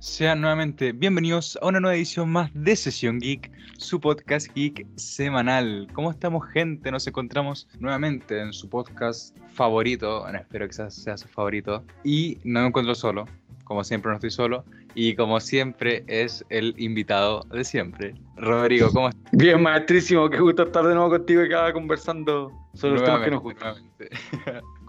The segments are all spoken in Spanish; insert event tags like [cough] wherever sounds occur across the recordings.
Sean nuevamente bienvenidos a una nueva edición más de Sesión Geek, su podcast geek semanal. ¿Cómo estamos, gente? Nos encontramos nuevamente en su podcast favorito. Bueno, espero que sea, sea su favorito. Y no me encuentro solo. Como siempre, no estoy solo. Y como siempre, es el invitado de siempre. Rodrigo, ¿cómo estás? Bien, maestrísimo. Qué gusto estar de nuevo contigo y cada conversando sobre los temas que nos gustan.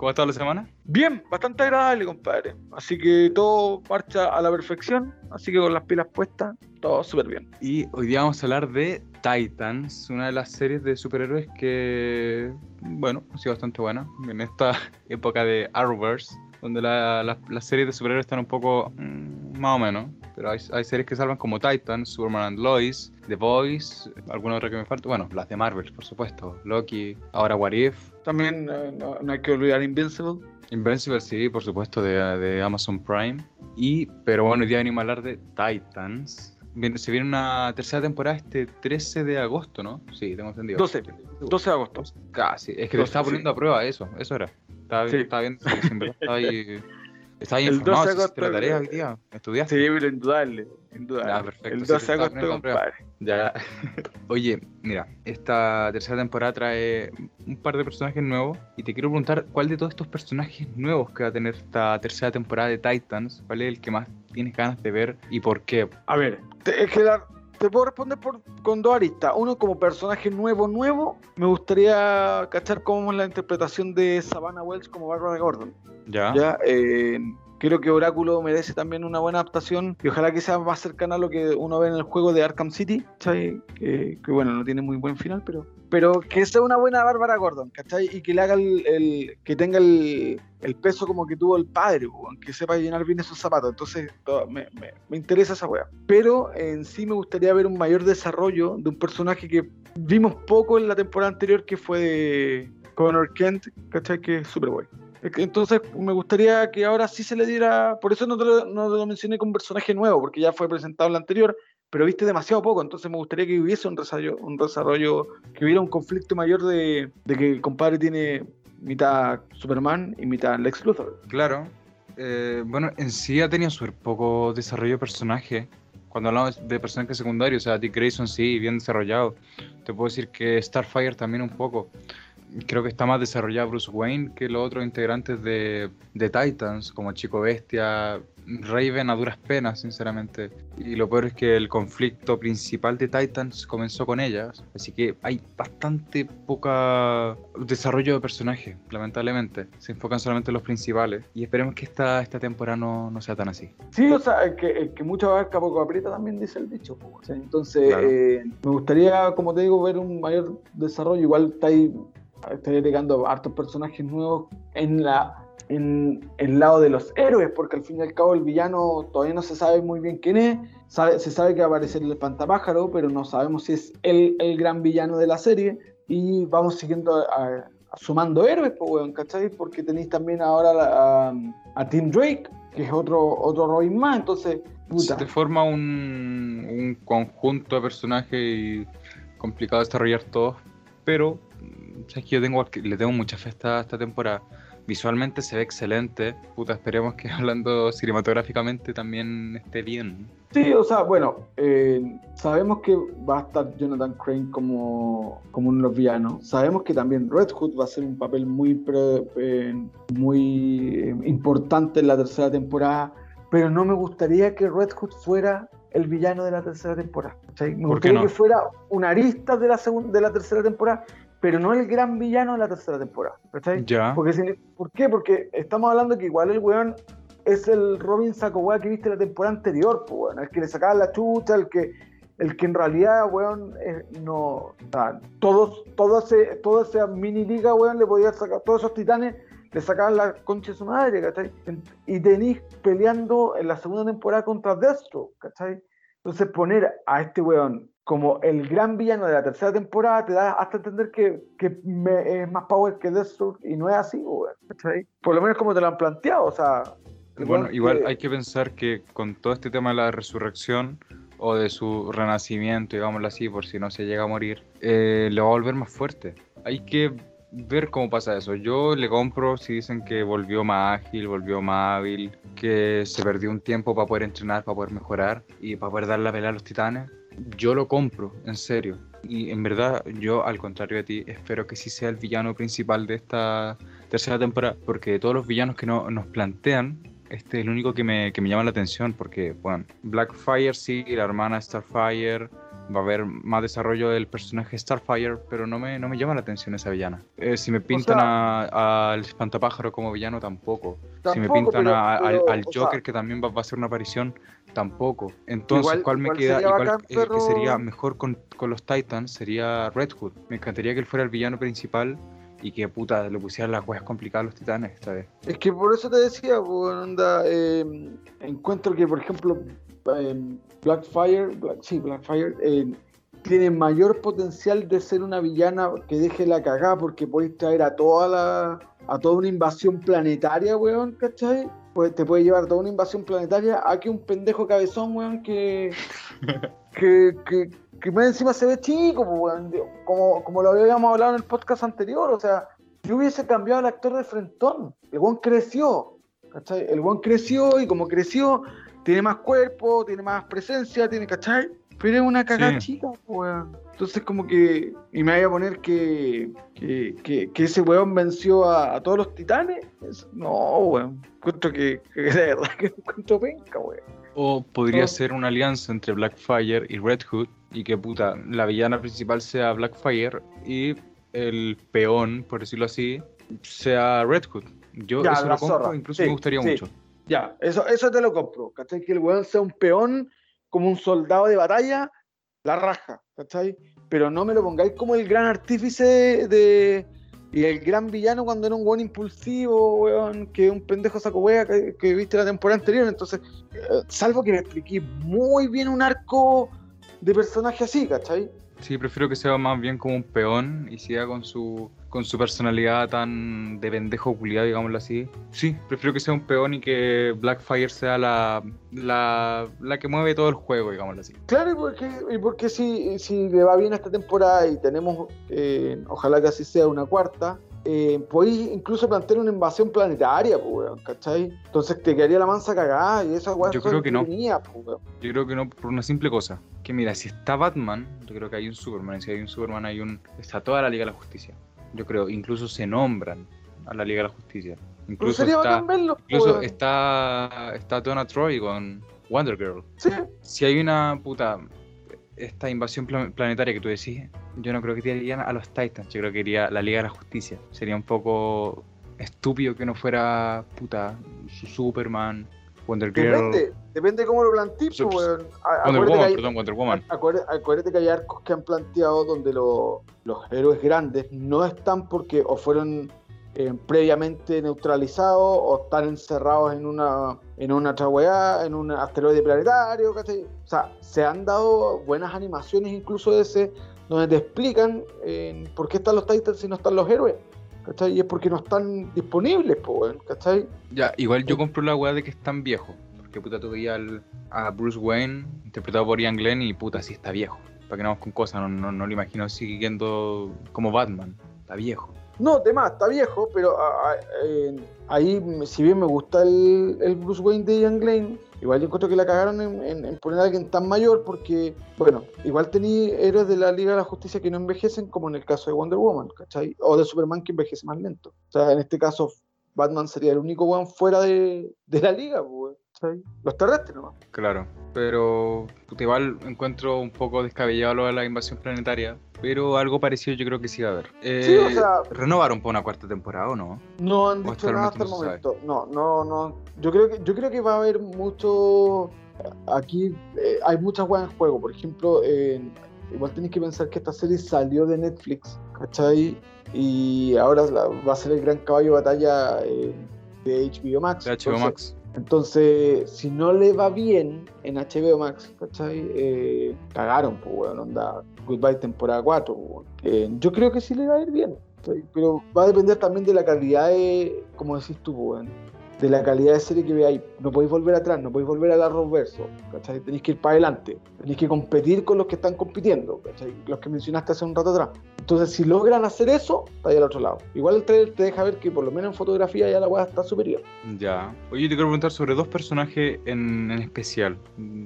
¿Cómo ha estado la semana? Bien, bastante agradable, compadre. Así que todo marcha a la perfección. Así que con las pilas puestas, todo súper bien. Y hoy día vamos a hablar de Titans, una de las series de superhéroes que, bueno, ha sido bastante buena en esta [laughs] época de Arrowverse, donde la- la- las series de superhéroes están un poco mm, más o menos. Pero hay, hay series que salvan como Titans, Superman and Lois, The Boys, alguna otra que me falta. Bueno, las de Marvel, por supuesto. Loki, ahora What If. También eh, no, no hay que olvidar Invincible. Invincible, sí, por supuesto, de, de Amazon Prime. Y, pero bueno, hoy día venimos a hablar de Titans. Se viene una tercera temporada este 13 de agosto, ¿no? Sí, tengo entendido. 12, 12 de agosto. Casi. Es que te 12, estaba sí. poniendo a prueba eso, eso era. Estaba, Sí. estaba viendo, estaba ahí, El informado, 12 de hiciste la agosto, tarea eh, hoy día, ¿estudiaste? Sí, pero indudable. indudable. Ya, perfecto, El sí, te 12 de agosto, compadre. Ya. [laughs] Oye, mira, esta tercera temporada trae un par de personajes nuevos y te quiero preguntar cuál de todos estos personajes nuevos que va a tener esta tercera temporada de Titans, cuál es el que más tienes ganas de ver y por qué. A ver, es que la- te puedo responder por, con dos aristas. Uno, como personaje nuevo, nuevo, me gustaría cachar cómo es la interpretación de Savannah Wells como Barbara Gordon. ¿Ya? ¿ya? Eh, creo que Oráculo merece también una buena adaptación y ojalá que sea más cercana a lo que uno ve en el juego de Arkham City. Que, que, bueno, no tiene muy buen final, pero, pero que sea una buena Bárbara Gordon, ¿cachai? Y que le haga el, el- que tenga el, el peso como que tuvo el padre, que sepa llenar bien esos zapatos. Entonces, todo- me, me- me interesa esa weá. Pero en sí me gustaría ver un mayor desarrollo de un personaje que vimos poco en la temporada anterior, que fue de Connor Kent, ¿cachai? Que es súper bueno. Entonces me gustaría que ahora sí se le diera, por eso no te lo, no te lo mencioné como personaje nuevo, porque ya fue presentado en la anterior, pero viste demasiado poco, entonces me gustaría que hubiese un desarrollo, un desarrollo que hubiera un conflicto mayor de, de que el compadre tiene mitad Superman y mitad Lex Luthor. Claro. Eh, bueno, en sí ha tenido súper poco desarrollo de personaje. Cuando hablamos de personajes secundarios, o sea, Dick Grayson sí, bien desarrollado. Te puedo decir que Starfire también un poco. Creo que está más desarrollado Bruce Wayne que los otros integrantes de, de Titans, como Chico Bestia, Raven a duras penas, sinceramente. Y lo peor es que el conflicto principal de Titans comenzó con ellas. Así que hay bastante poca desarrollo de personaje, lamentablemente. Se enfocan solamente en los principales. Y esperemos que esta, esta temporada no, no sea tan así. Sí, o sea, que, que mucho abarca poco aprieta también dice el dicho. po, ¿cachai? Entonces, Claro. eh, me gustaría, como te digo, ver un mayor desarrollo. Igual está ahí, agregando hartos personajes nuevos en la en el lado de los héroes, porque al fin y al cabo el villano todavía no se sabe muy bien quién es. Se sabe que va a aparecer el espantapájaro, pero no sabemos si es el, el gran villano de la serie. Y vamos siguiendo a- sumando héroes, pues, weón, ¿cachai? Porque tenéis también ahora a, a Tim Drake, que es otro, otro Robin más, entonces, Se puta. te forma un, un conjunto de personajes y complicado desarrollar todos, pero mm, que yo tengo, le tengo mucha fe a esta temporada. Visualmente se ve excelente. Puta, esperemos que [laughs] hablando cinematográficamente también esté bien. Sí, o sea, bueno, eh, sabemos que va a estar Jonathan Crane como, como los villanos. Sabemos que también Red Hood va a ser un papel muy, pre- eh, muy eh, importante en la tercera temporada, pero no me gustaría que Red Hood fuera el villano de la tercera temporada. ¿cachai? Me ¿Por qué gustaría no? que fuera una arista de la, de la tercera temporada, pero no el gran villano de la tercera temporada. ¿cachai? Ya. Porque, ¿Por qué? Porque estamos hablando que igual el weón es el Robin Saco que viste la temporada anterior, pues, weón, el que le sacaban la chucha, el que, el que en realidad, weón, eh, no. sea, todos, todo ese, toda esa mini liga, weón, le podía sacar, todos esos titanes le sacaban la concha de su madre, ¿cachai? Y tenéis peleando en la segunda temporada contra Deathstroke, ¿cachai? Entonces poner a este weón como el gran villano de la tercera temporada te da hasta entender que, que me- es más power que Deathstroke y no es así. ¿cachai? Por lo menos como te lo han planteado, o sea... Bueno, igual hay que pensar que con todo este tema de la resurrección o de su renacimiento, digámoslo así, por si no se llega a morir, eh, lo va a volver más fuerte. Hay que ver cómo pasa eso. Yo le compro si dicen que volvió más ágil, volvió más hábil, que se perdió un tiempo para poder entrenar, para poder mejorar y para poder dar la pelea a los titanes. Yo lo compro, en serio. Y en verdad, yo, al contrario de ti, espero que sí sea el villano principal de esta tercera temporada, porque de todos los villanos que no, nos plantean, este es el único que me, que me llama la atención, porque, bueno, Blackfire sí, la hermana Starfire, va a haber más desarrollo del personaje Starfire, pero no me, no me llama la atención esa villana. Eh, si me pintan al espantapájaro como villano, tampoco. si me pintan al, Joker, que también va, a ser una aparición, tampoco. Entonces, ¿cuál me queda? Igual que sería mejor con, con, los Titans sería Red Hood. Me encantaría que él fuera el villano principal y que puta le pusieran las cosas complicadas a los titanes esta vez. Es que por eso te decía, onda, eh, encuentro que, por ejemplo, eh, Blackfire, sí, Blackfire, eh, tiene mayor potencial de ser una villana que deje la cagada porque podéis traer a toda la a toda una invasión planetaria, weón, ¿cachai? Pues te puede llevar a toda una invasión planetaria a que un pendejo cabezón, weón, que, [laughs] que, que, que más encima se ve chico, pues, weón, como, como lo habíamos hablado en el podcast anterior, o sea, yo hubiese cambiado al actor de Frentón, el weón creció, ¿cachai? El weón creció y como creció, tiene más cuerpo, tiene más presencia, tiene, ¿cachai? Pero es una cagada chica, weón. Entonces como que, y me voy a poner que, que, que, ese weón venció a, todos los titanes. no, weón. Encuentro que, que de verdad que [laughs] encuentro penca, weón. O podría ser una alianza entre Blackfire y Red Hood y que puta, la villana principal sea Blackfire y el peón, por decirlo así, sea Red Hood. Yo eso lo compro, incluso me gustaría mucho. Ya, eso, eso te lo compro, ¿cachai? Que el weón sea un peón como un soldado de batalla, la raja, ¿cachai? Pero no me lo pongáis como el gran artífice de, y el gran villano cuando era un weón impulsivo, weón, que un pendejo saco wea que, viste la temporada anterior. Entonces, eh, salvo que me expliqué muy bien un arco de personaje así, ¿cachai? Sí, prefiero que sea más bien como un peón y siga con su con su personalidad tan de pendejo culiado, digámoslo así. Sí, prefiero que sea un peón y que Blackfire sea la, la, la que mueve todo el juego, digámoslo así. Claro, y porque, y porque si, si le va bien esta temporada y tenemos, eh, ojalá que así sea una cuarta, eh, podéis incluso plantear una invasión planetaria, pues, ¿cachai? Entonces te quedaría la mansa cagada y esa Yo creo que no. Yo creo que no, por una simple cosa. Que mira, si está Batman, yo creo que hay un Superman. Si hay un Superman, hay un. Está toda la Liga de la Justicia yo creo, incluso se nombran a la Liga de la Justicia. Incluso, está, incluso está, está Donna Troy con Wonder Girl. Si hay una puta esta invasión planetaria que tú decís, yo no creo que irían a los Titans, yo creo que iría a la Liga de la Justicia. Sería un poco estúpido que no fuera puta su Superman, Wonder Girl. Depende, depende cómo lo plantees, Wonder Woman, perdón, Wonder Woman. Acuérdate, que hay arcos que han planteado donde los héroes grandes no están porque o fueron eh, previamente neutralizados o están encerrados en una en una en un asteroide planetario, ¿cachai? O sea, se han dado buenas animaciones incluso de ese donde te explican eh, por qué están los Titans si no están los héroes. ¿Cachai? Y es porque no están disponibles, pues, ¿cachai? Ya, igual yo compro la weá de que es tan viejo. Porque puta, tú veías a Bruce Wayne, interpretado por Ian Glenn, y puta, sí está viejo. Para que no vamos con cosas, no, no, no lo imagino siguiendo como Batman. Está viejo. No, demás, está viejo, pero ahí, si bien me gusta el, Bruce Wayne de Ian Glenn, Igual yo encuentro que la cagaron en, poner a alguien tan mayor porque, bueno, igual tenía héroes de la Liga de la Justicia que no envejecen como en el caso de Wonder Woman, ¿cachai? O de Superman que envejece más lento. O sea, en este caso Batman sería el único one fuera de, de la liga, ¿cachai? Los terrestres nomás. Claro, pero igual encuentro un poco descabellado lo de la invasión planetaria, pero algo parecido yo creo que sí va a haber. sí, o eh, sea, ¿Renovaron para una cuarta temporada o no? No han dicho nada hasta el momento. No, no, no. Yo creo que, yo creo que va a haber mucho. Aquí eh, hay muchas cosas en juego. Por ejemplo, igual tenéis que pensar que esta serie salió de Netflix, ¿cachai? Y ahora va a ser el gran caballo de batalla eh, de HBO Max. De HBO Max. Entonces, si no le va bien en HBO Max, ¿cachai? Eh, cagaron, pues, bueno, onda, Goodbye temporada 4. Pues, eh, yo creo que sí le va a ir bien, pero va a depender también de la calidad de, como decís tú, pues, de la calidad de serie que veáis. No podéis volver atrás, no podéis volver a la verso, ¿cachai? Tenéis que ir para adelante, tenéis que competir con los que están compitiendo, ¿cachai? Los que mencionaste hace un rato atrás. Entonces, si logran hacer eso, está ahí al otro lado. Igual el trailer te deja ver que por lo menos en fotografía ya la weá está superior. Ya. Oye, te quiero preguntar sobre dos personajes en, en especial,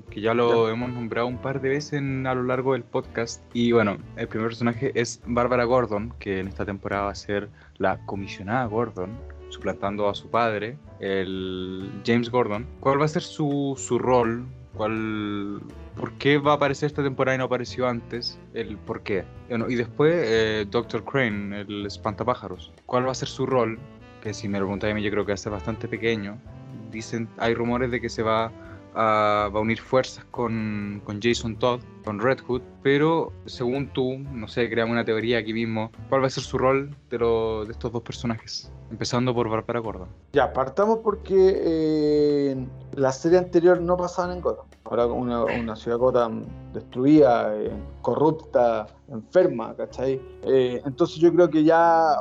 que ya lo hemos nombrado un par de veces en, a lo largo del podcast. Y bueno, el primer personaje es Bárbara Gordon, que en esta temporada va a ser la comisionada Gordon, suplantando a su padre, el James Gordon. ¿Cuál va a ser su, su rol? ¿Cuál, ¿Por qué va a aparecer esta temporada y no apareció antes? El por qué. Bueno, y después eh, Dr. Crane, el espantapájaros. ¿Cuál va a ser su rol? Que si me lo preguntáis a mí yo creo que va a ser bastante pequeño. Dicen, hay rumores de que se va a, va a unir fuerzas con, con, Jason Todd, con Red Hood, pero según tú, no sé, creamos una teoría aquí mismo, ¿cuál va a ser su rol de, lo, de estos dos personajes? Empezando por Barbara Gordon. Ya, partamos porque eh, la serie anterior no pasaba en Gotham. Ahora una, una ciudad Gotham destruida, eh, corrupta, enferma, ¿cachai? Eh, entonces yo creo que ya,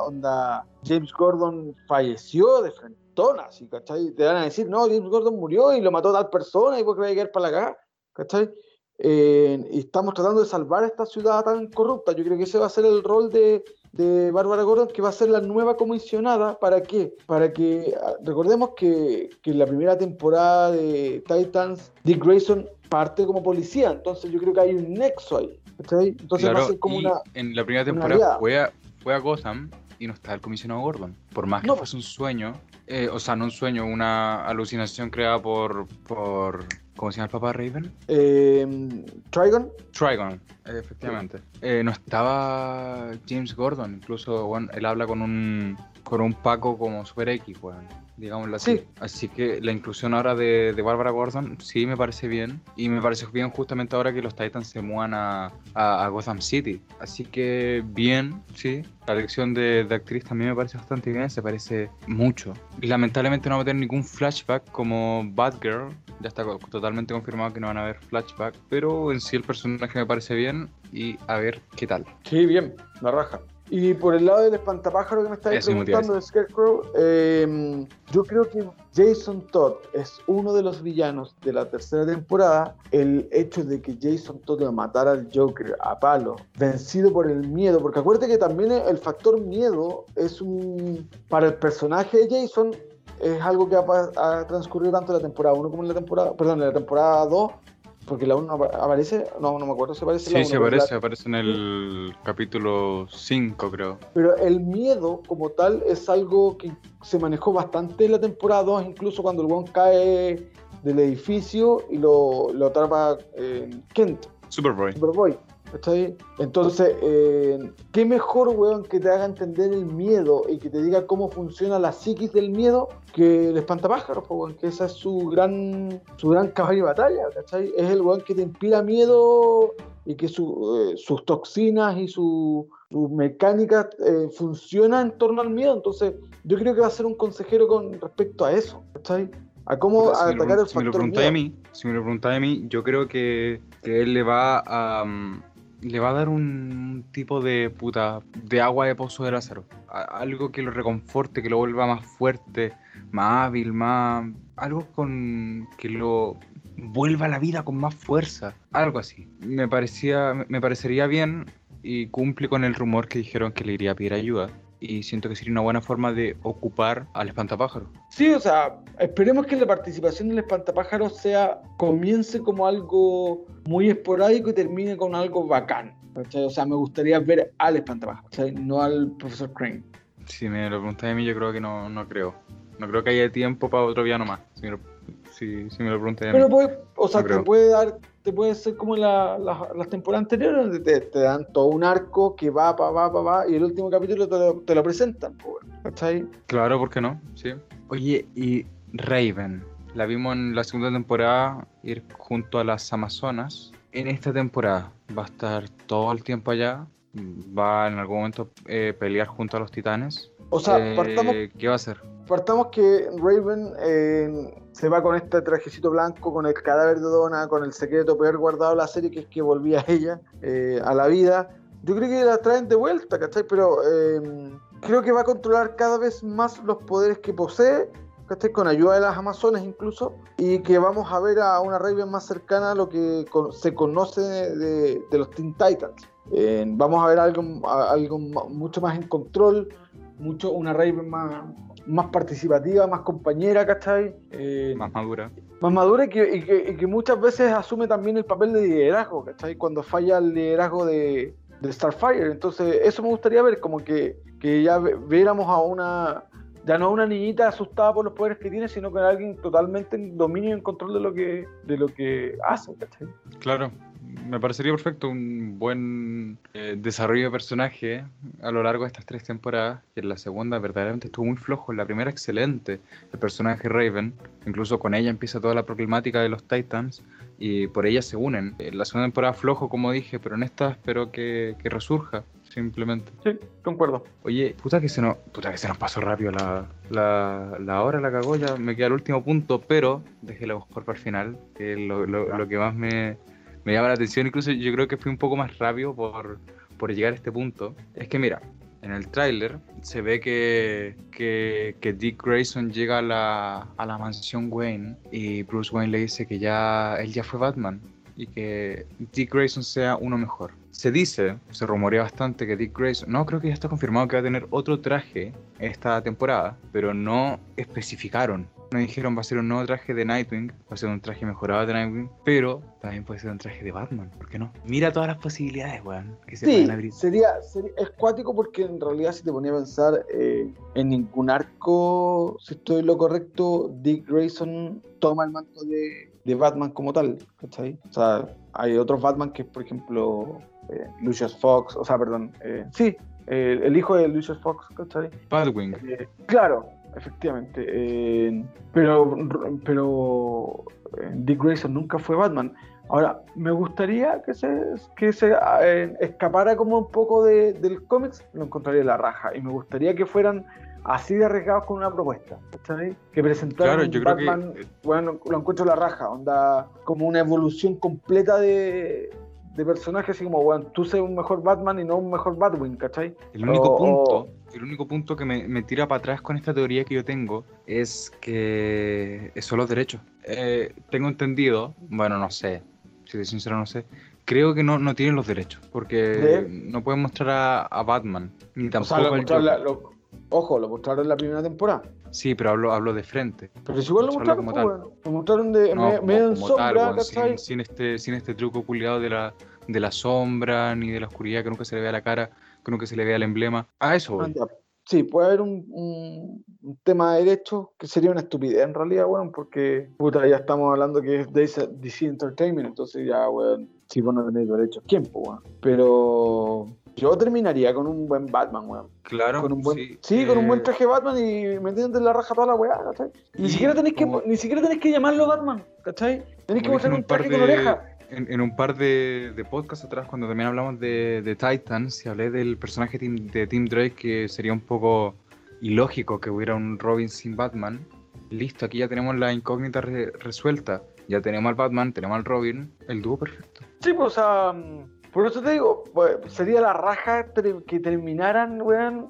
James Gordon falleció de frente ¿sí? ¿cachai? Te van a decir, no, James Gordon murió y lo mató tal persona y vos que va a llegar para acá, ¿cachai? Eh, y estamos tratando de salvar esta ciudad tan corrupta. Yo creo que ese va a ser el rol de, de Bárbara Gordon, que va a ser la nueva comisionada. ¿Para qué? Para que, ah, recordemos que, que en la primera temporada de Titans, Dick Grayson parte como policía, entonces yo creo que hay un nexo ahí. ¿cachai? Entonces Claro, va a ser como una... en la primera temporada fue a, fue a Gotham y no está el comisionado Gordon. Por más que No. fuese un sueño, eh, o sea, no un sueño, una alucinación creada por, por ¿cómo se llama el papá Raven? Eh, Trigon, Trigon, efectivamente. Eh, no estaba James Gordon, incluso bueno, él habla con un con un Paco como Super X, weón, digámoslo así. Sí. Así que la inclusión ahora de, de Bárbara Gordon sí me parece bien. Y me parece bien justamente ahora que los Titans se muevan a, a- a Gotham City. Así que bien, sí. La elección de, de actriz también me parece bastante bien, se parece mucho. Lamentablemente no va a tener ningún flashback como Batgirl. Ya está totalmente confirmado que no van a haber flashback. Pero en sí el personaje me parece bien. Y a ver qué tal. Sí, bien, la raja. Y por el lado del espantapájaro que me estáis a preguntando de Scarecrow, eh, yo creo que Jason Todd es uno de los villanos de la tercera temporada. El hecho de que Jason Todd le matara al Joker a palo, vencido por el miedo, porque acuérdate que también el factor miedo es un. Para el personaje de Jason, es algo que ha, ha transcurrido tanto en la temporada 1 como en la temporada. Perdón, en la temporada 2. Porque la 1 aparece, no, no me acuerdo si aparece la Sí, 1, sí la- aparece, aparece en el capítulo 5, creo. Pero el miedo como tal es algo que se manejó bastante en la temporada 2, incluso cuando el weón cae del edificio y lo, lo atrapa eh, Kent, Superboy. Superboy. ¿Cachai? Entonces, eh, ¿qué mejor, weón, que te haga entender el miedo y que te diga cómo funciona la psiquis del miedo que el espantapájaros, weón, que esa es su gran, su gran caballo de batalla, ¿cachai? Es el weón que te inspira miedo y que su, eh, sus toxinas y su, sus mecánicas eh, funcionan en torno al miedo. Entonces, yo creo que va a ser un consejero con respecto a eso, ¿cachai? A cómo si lo atacar pregun- el si me lo factor preguntáis a mí, si me lo preguntáis a mí, yo creo que, que él le va a mm, le va a dar un tipo de puta de agua de pozo de Lázaro, A- algo que lo reconforte, que lo vuelva más fuerte, más hábil, más algo con que lo vuelva a la vida con más fuerza, algo así. Me parecía me parecería bien y cumple con el rumor que dijeron que le iría a pedir ayuda. Y siento que sería una buena forma de ocupar al espantapájaro. Sí, o sea, esperemos que la participación del espantapájaro sea, comience como algo muy esporádico y termine con algo bacán. ¿cachai? O sea, me gustaría ver al espantapájaro, ¿cachai? no al profesor Crane. Si me lo preguntáis a mí, yo creo que no, no creo. No creo que haya tiempo para otro villano más. Si me lo, si, si me lo mí. Pero puede, o sea, No te puede dar, te puede ser como la- la- las temporadas anteriores, donde te, te dan todo un arco que va, va, va, va, va, y el último capítulo te lo, te lo presentan, ¿cachai? Claro, ¿por qué no? Sí. Oye, y Raven. La vimos en la segunda temporada ir junto a las Amazonas. En esta temporada va a estar todo el tiempo allá. Va en algún momento eh, pelear junto a los titanes. O sea, Eh, partamos ¿Qué va a hacer? Partamos que Raven eh, se va con este trajecito blanco, con el cadáver de Donna, con el secreto peor guardado la serie, que es que volvía [laughs] ella eh, a la vida. Yo creo que la traen de vuelta, ¿cachai? Pero eh, creo que va a controlar cada vez más los poderes que posee ¿cachai? Con ayuda de las Amazonas incluso, y que vamos a ver a una Raven más cercana a lo que se conoce de, los Teen Titans. vamos a ver algo, algo mucho más en control, mucho, una Raven más, más participativa, más compañera, ¿cachai? más madura. Más madura y que, que, muchas veces asume también el papel de liderazgo, ¿cachai? Cuando falla el liderazgo de, de Starfire. Entonces, eso me gustaría ver, como que, que ya viéramos a una, ya no a una niñita asustada por los poderes que tiene, sino que a alguien totalmente en dominio y en control de lo que, de lo que hace, ¿cachai? Claro, me parecería perfecto un buen eh, desarrollo de personaje a lo largo de estas tres temporadas. Y en la segunda verdaderamente estuvo muy flojo, en la primera excelente. El personaje Raven, incluso con ella empieza toda la problemática de los Titans y por ella se unen. En la segunda temporada flojo, como dije, pero en esta espero que, que resurja simplemente. Sí, concuerdo. Oye, puta que se nos, puta que se nos pasó rápido la, la, la hora, la cagó, ya me queda el último punto, pero dejé la mejor para el final, que es lo, lo, que más me, me, llama la atención, incluso yo creo que fui un poco más rápido por, por llegar a este punto. Es que mira, en el tráiler se ve que, que, que, Dick Grayson llega a la, a la mansión Wayne y Bruce Wayne le dice que ya él ya fue Batman y que Dick Grayson sea uno mejor. Se dice, se rumorea bastante que Dick Grayson, no creo que ya está confirmado que va a tener otro traje esta temporada, pero no especificaron. No dijeron va a ser un nuevo traje de Nightwing, va a ser un traje mejorado de Nightwing, pero también puede ser un traje de Batman, ¿por qué no? Mira todas las posibilidades, weón, que se sí, abrir. Sería, sería, es cuático porque en realidad si te ponía a pensar eh, en ningún arco, si estoy lo correcto, Dick Grayson toma el manto de, de Batman como tal, ¿cachai? O sea, hay otros Batman que, por ejemplo, eh, Lucius Fox, o sea, perdón, eh, sí, el hijo de Lucius Fox, ¿cachai? Batwing. Eh, claro, efectivamente. pero pero Dick Grayson nunca fue Batman. Ahora, me gustaría que se, que se escapara como un poco de, del cómics, lo encontraría la raja. Y me gustaría que fueran así de arriesgados con una propuesta. Que presentaron Batman, bueno, lo encuentro la raja, onda como una evolución completa de, de personajes, así como, bueno, tú seas un mejor Batman y no un mejor Batwing, ¿cachai? El único punto, el único punto que me, tira para atrás con esta teoría que yo tengo es que son los derechos. Eh, tengo entendido, bueno, no sé, si soy sincero no sé, creo que no, no tienen los derechos, porque no pueden mostrar a, Batman, ni tampoco o Ojo, lo mostraron en la primera temporada. Sí, pero hablo, hablo de frente. Pero si igual lo mostraron, como pues, lo mostraron de medio en sombra, sin, este, sin este truco culiado de la, de la sombra ni de la oscuridad, que nunca se le vea la cara, que nunca se le vea el emblema. A eso voy. Sí, puede haber un, un, tema de derecho que sería una estupidez en realidad, bueno, porque puta, ya estamos hablando que es DC Entertainment, entonces ya, bueno, si vos no tenés derechos, ¿quién, pues, bueno? Pero yo terminaría con un buen Batman, weón. Claro. Con un buen, sí, con un buen eh, traje Batman y metiéndote en la raja toda la weá, ¿cachai? Ni siquiera tenés que, ni siquiera tenés que llamarlo Batman, ¿cachai? Tenés que mostrar un, traje con oreja. En, un par de, de, podcasts atrás, cuando también hablamos de, de Titans, y hablé del personaje de Tim Drake, que sería un poco ilógico que hubiera un Robin sin Batman. Listo, aquí ya tenemos la incógnita resuelta. Ya tenemos al Batman, tenemos al Robin, el dúo perfecto. Sí, pues, o sea, por eso te digo, pues, sería la raja que terminaran, weón,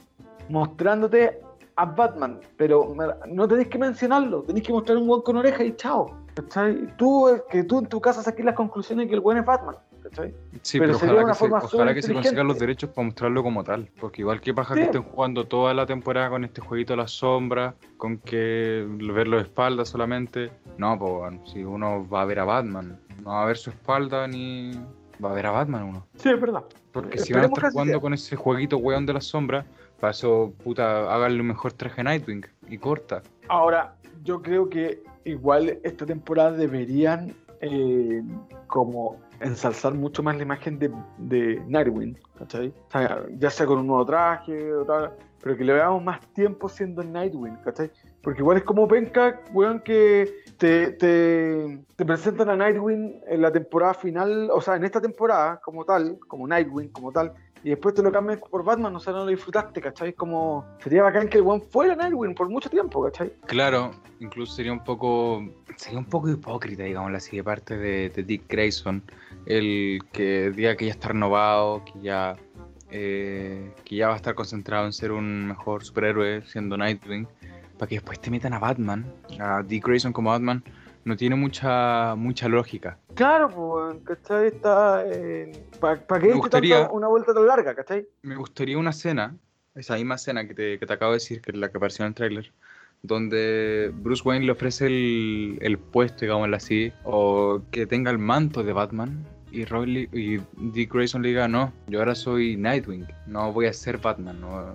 mostrándote a Batman. Pero no tenés que mencionarlo, tenés que mostrar un weón con oreja y chao. ¿Cachai? Tú, que tú en tu casa saques las conclusiones de que el weón es Batman. ¿cachai? Sí, pero, ojalá, que, se, ojalá que se consigan los derechos para mostrarlo como tal. Porque igual que paja que estén jugando toda la temporada con este jueguito a la sombra, con que ver los espaldas solamente. No, pues si uno va a ver a Batman, no va a ver su espalda ni, va a ver a Batman uno. Sí, es verdad. Porque si van a estar jugando con ese jueguito weón de la sombra, para eso, puta, háganle un mejor traje Nightwing y corta. Ahora, yo creo que igual esta temporada deberían eh, como ensalzar mucho más la imagen de, de Nightwing, ¿cachai? ya sea con un nuevo traje o tal, pero que le veamos más tiempo siendo Nightwing, ¿cachai? Porque igual es como penca, weón, que te, te, presentan a Nightwing en la temporada final, o sea, en esta temporada como tal, como Nightwing como tal, y después te lo cambian por Batman, o sea, no lo disfrutaste, ¿cachai? Como sería bacán que el weón fuera Nightwing por mucho tiempo, ¿cachai? Claro, incluso sería un poco, sería un poco hipócrita, digamos así, de parte de, de Dick Grayson, el que diga que ya está renovado, que ya eh, que ya va a estar concentrado en ser un mejor superhéroe siendo Nightwing, para que después te metan a Batman, a Dick Grayson como Batman, no tiene mucha mucha lógica. Claro, pues, ¿cachai? Está. ¿Para qué Me gustaría- una vuelta tan larga, ¿cachai? Me gustaría una escena, esa misma escena que te, que te acabo de decir, que es la que apareció en el tráiler, donde Bruce Wayne le ofrece el, el puesto, digámoslo así, o que tenga el manto de Batman, y, Robin Lee- y Dick Grayson le diga, no, yo ahora soy Nightwing, no voy a ser Batman, no,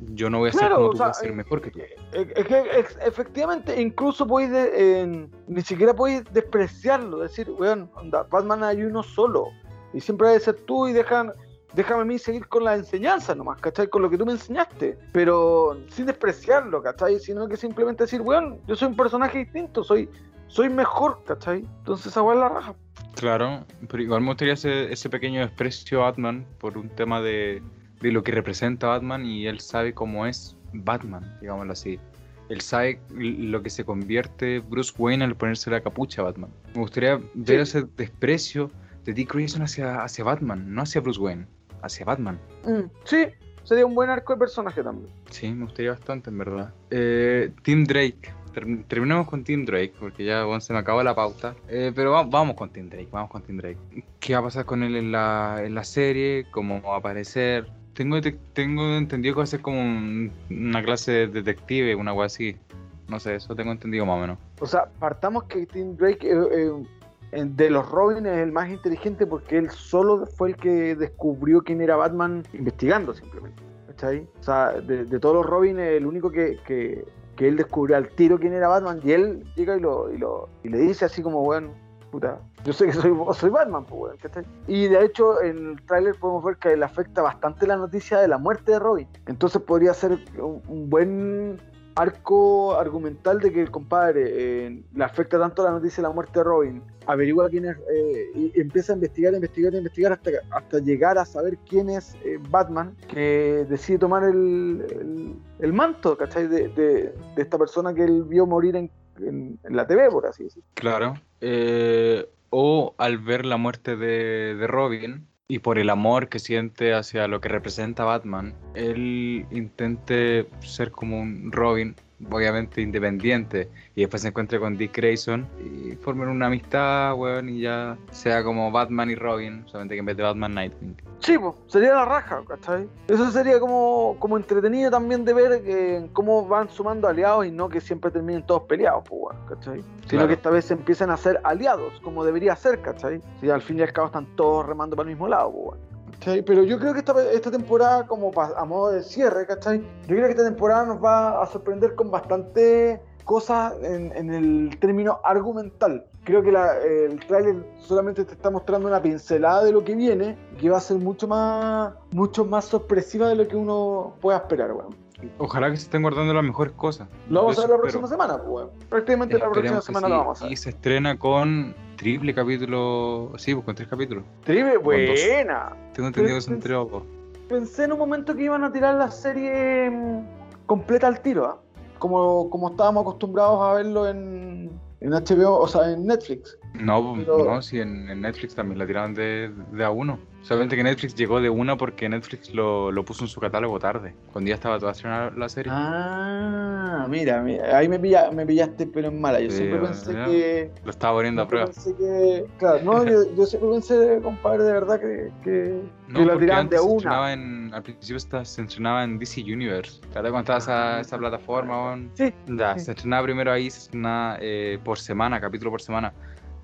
yo no voy a ser Claro, como o tú, sea, voy a ser eh, mejor que tú. Es es que ex- efectivamente, incluso de- en- ni siquiera podéis despreciarlo, decir, weón, onda, Batman hay uno solo, y siempre debe ser tú y dejan, déjame a mí seguir con la enseñanza nomás, ¿cachai? Con lo que tú me enseñaste, pero sin despreciarlo, ¿cachai? Sino que simplemente decir, weón, yo soy un personaje distinto, soy, soy mejor, ¿cachai? Entonces esa weá es la raja. Claro, pero igual me gustaría ese, ese pequeño desprecio a Batman por un tema de, de lo que representa Batman y él sabe cómo es Batman, digámoslo así. Él sabe lo que se convierte Bruce Wayne al ponerse la capucha a Batman. Me gustaría ver ese desprecio de Dick Grayson hacia, hacia Batman, no hacia Bruce Wayne, hacia Batman. Mm, sí, sería un buen arco de personaje también. Sí, me gustaría bastante, en verdad. Eh, Tim Drake. Ter- terminemos con Tim Drake, porque ya bueno, se me acabó la pauta. Eh, pero va- vamos con Tim Drake, vamos con Tim Drake. ¿Qué va a pasar con él en la, en la serie? ¿Cómo va a aparecer? Tengo, te- tengo entendido que va a ser como un- una clase de detective, una cosa así. No sé, eso tengo entendido más o menos. O sea, partamos que Tim Drake eh, eh, de los Robin es el más inteligente porque él solo fue el que descubrió quién era Batman investigando simplemente. ¿Cachai? O sea, de, todos los Robin el único que, que, que él descubrió al tiro quién era Batman y él llega y, lo, y, lo, y le dice así como, bueno, puta, yo sé que soy, [laughs] soy Batman, pues. Y de hecho en el tráiler podemos ver que le afecta bastante la noticia de la muerte de Robin. Entonces podría ser un, buen arco argumental de que el compadre eh, le afecta tanto la noticia de la muerte de Robin, averigua quién es, eh, y empieza a investigar, investigar, investigar hasta, hasta llegar a saber quién es eh, Batman, que decide tomar el, el, manto, ¿cachai? De, esta persona que él vio morir en, en, la TV, por así decirlo. Claro. Eh, o al ver la muerte de, de Robin, y por el amor que siente hacia lo que representa Batman, él intente ser como un Robin, obviamente independiente, y después se encuentre con Dick Grayson y formen una amistad, weón, y ya sea como Batman y Robin, solamente que en vez de Batman, Nightwing. Sí, pues, sería la raja, ¿cachai? Eso sería como, como entretenido también de ver eh, cómo van sumando aliados y no que siempre terminen todos peleados, pues, weón, ¿cachai? Sino Claro. que esta vez se empiezan a hacer aliados, como debería ser, ¿cachai? Si al fin y al cabo están todos remando para el mismo lado, pues, weón. Pero yo creo que esta, esta temporada, como a modo de cierre, ¿cachai? Yo creo que esta temporada nos va a sorprender con bastante cosas en, en el término argumental. Creo que la- el tráiler solamente te está mostrando una pincelada de lo que viene, que va a ser mucho más, mucho más sorpresiva de lo que uno pueda esperar, weón. Ojalá que se estén guardando las mejores cosas. Lo vamos a ver la próxima semana, pues. Prácticamente la próxima semana sí. lo vamos a ver. Y se estrena con triple capítulo, sí, pues con tres capítulos. Dos. buena. Tengo entendido que son tres o. Pensé en un momento que iban a tirar la serie mm, completa al tiro, ¿ah? como, como estábamos acostumbrados a verlo en, en HBO, o sea, en Netflix. No, Pero- no, si en, en Netflix también la tiraron de, de a uno. Solamente que Netflix llegó de una porque Netflix lo, lo puso en su catálogo tarde, cuando ya estaba toda estrenada la serie. Ah, mira, mira, ahí me, pilla- me pillaste, pero en mala. Yo Sí, siempre pensé que. Lo estaba poniendo a prueba. pensé que. Claro, no, yo, yo siempre pensé, compadre, de verdad que, que, No, que porque tiraban de una. en, al principio se estrenaba en DC Universe. ¿Te acuerdas cuando estaba esa, esa plataforma? Sí. Ya, sí. se estrenaba primero ahí, se estrenaba eh, por semana, capítulo por semana.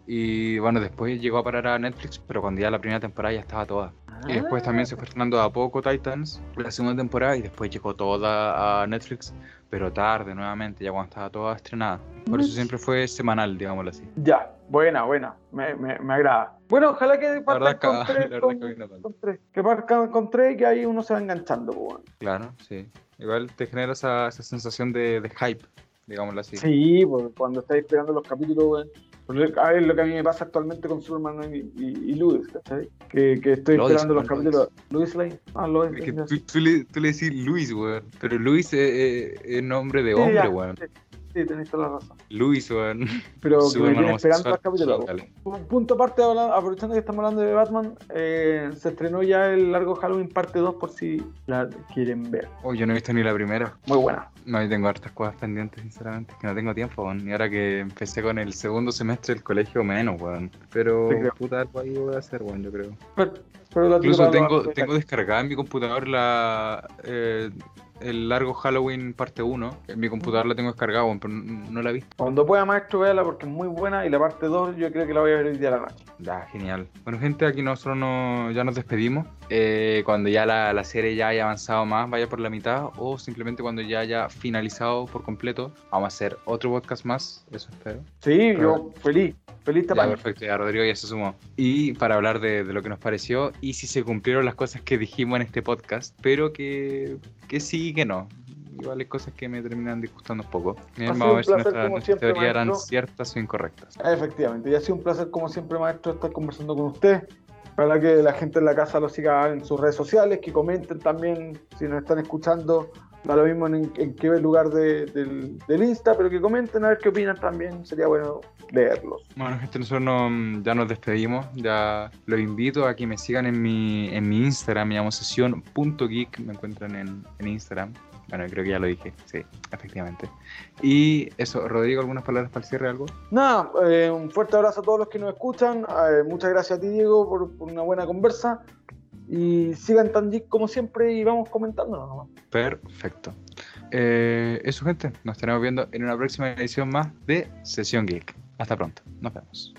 Y bueno, después llegó a parar a Netflix, pero cuando ya la primera temporada ya estaba toda. Y después también se fue estrenando de a poco Titans, la segunda temporada, y después llegó toda a Netflix, pero tarde nuevamente, ya cuando estaba toda estrenada. Por eso siempre fue semanal, digámoslo así. Ya, buena, buena, me, me, me agrada. Bueno, ojalá que partan con la tres, verdad con- que mal. con tres. Que partan con tres y que ahí uno se va enganchando, pues, bueno. Claro, sí. Igual te genera esa, esa sensación de, de hype, digámoslo así. Sí, pues, cuando estáis esperando los capítulos. Porque, A ver, lo que a mí me pasa actualmente con Superman y, y, y Lois, ¿cachai? Que, que estoy Lois, esperando los capítulos. Lois Lane. Ah, Lois Es que Lane. tú, tú le, tú le decís Luis, weón. Pero Luis es, es- es nombre de Sí, hombre, ya, weón. sí. Sí, tenés toda la razón. Luis, weón. [laughs] Pero Superman esperando el capítulo. Sí. Un punto aparte, aprovechando que estamos hablando de Batman, eh, se estrenó ya el largo Halloween parte 2 por si la quieren ver. Oh, yo no he visto ni la primera. Muy buena. No, yo tengo hartas cosas pendientes, sinceramente. Que no tengo tiempo, weón. Y ahora que empecé con el segundo semestre del colegio, menos, weón. Pero, creo. puta, algo ahí voy a hacer, weón, yo creo. Pero, pero Incluso tengo, tengo descargada en mi computador la eh, el largo Halloween parte 1. En mi computador la tengo descargada, pero no, no la he visto. Cuando pueda, maestro, véala porque es muy buena y la parte 2 yo creo que la voy a ver hoy día a la noche. Ya, genial. Bueno, gente, aquí nosotros no- ya nos despedimos. Eh, cuando ya la, la serie ya haya avanzado más, vaya por la mitad, o simplemente cuando ya haya finalizado por completo, vamos a hacer otro podcast más, eso espero. Sí, yo feliz, feliz Ya, perfecto, ya Rodrigo ya se sumó. Y para hablar de, de lo que nos pareció y si se cumplieron las cosas que dijimos en este podcast, pero que, que sí y que no. Igual hay cosas que me terminan disgustando un poco. Ha vamos sido a un ver si placer, como siempre, teorías eran ciertas o incorrectas. Efectivamente, y ha sido un placer como siempre, maestro, estar conversando con usted. Para que la gente en la casa lo siga en sus redes sociales, que comenten también si nos están escuchando, da lo mismo en, qué lugar de- del, del Insta, pero que comenten a ver qué opinan también, sería bueno leerlos. Bueno, gente, nosotros no- ya nos despedimos. Ya los invito a que me sigan en mi, en mi Instagram. Me llamo sesión.geek. Me encuentran en, en Instagram. Bueno, creo que ya lo dije. Sí, efectivamente. Y eso, Rodrigo, ¿algunas palabras para el cierre? ¿Algo? Nada, eh, un fuerte abrazo a todos los que nos escuchan, eh, muchas gracias a ti, Diego, por, por una buena conversa. Y sigan tan geek como siempre y vamos comentándonos nomás. Perfecto. Eh, eso, gente. Nos estaremos viendo en una próxima edición más de Sesión Geek. Hasta pronto. Nos vemos.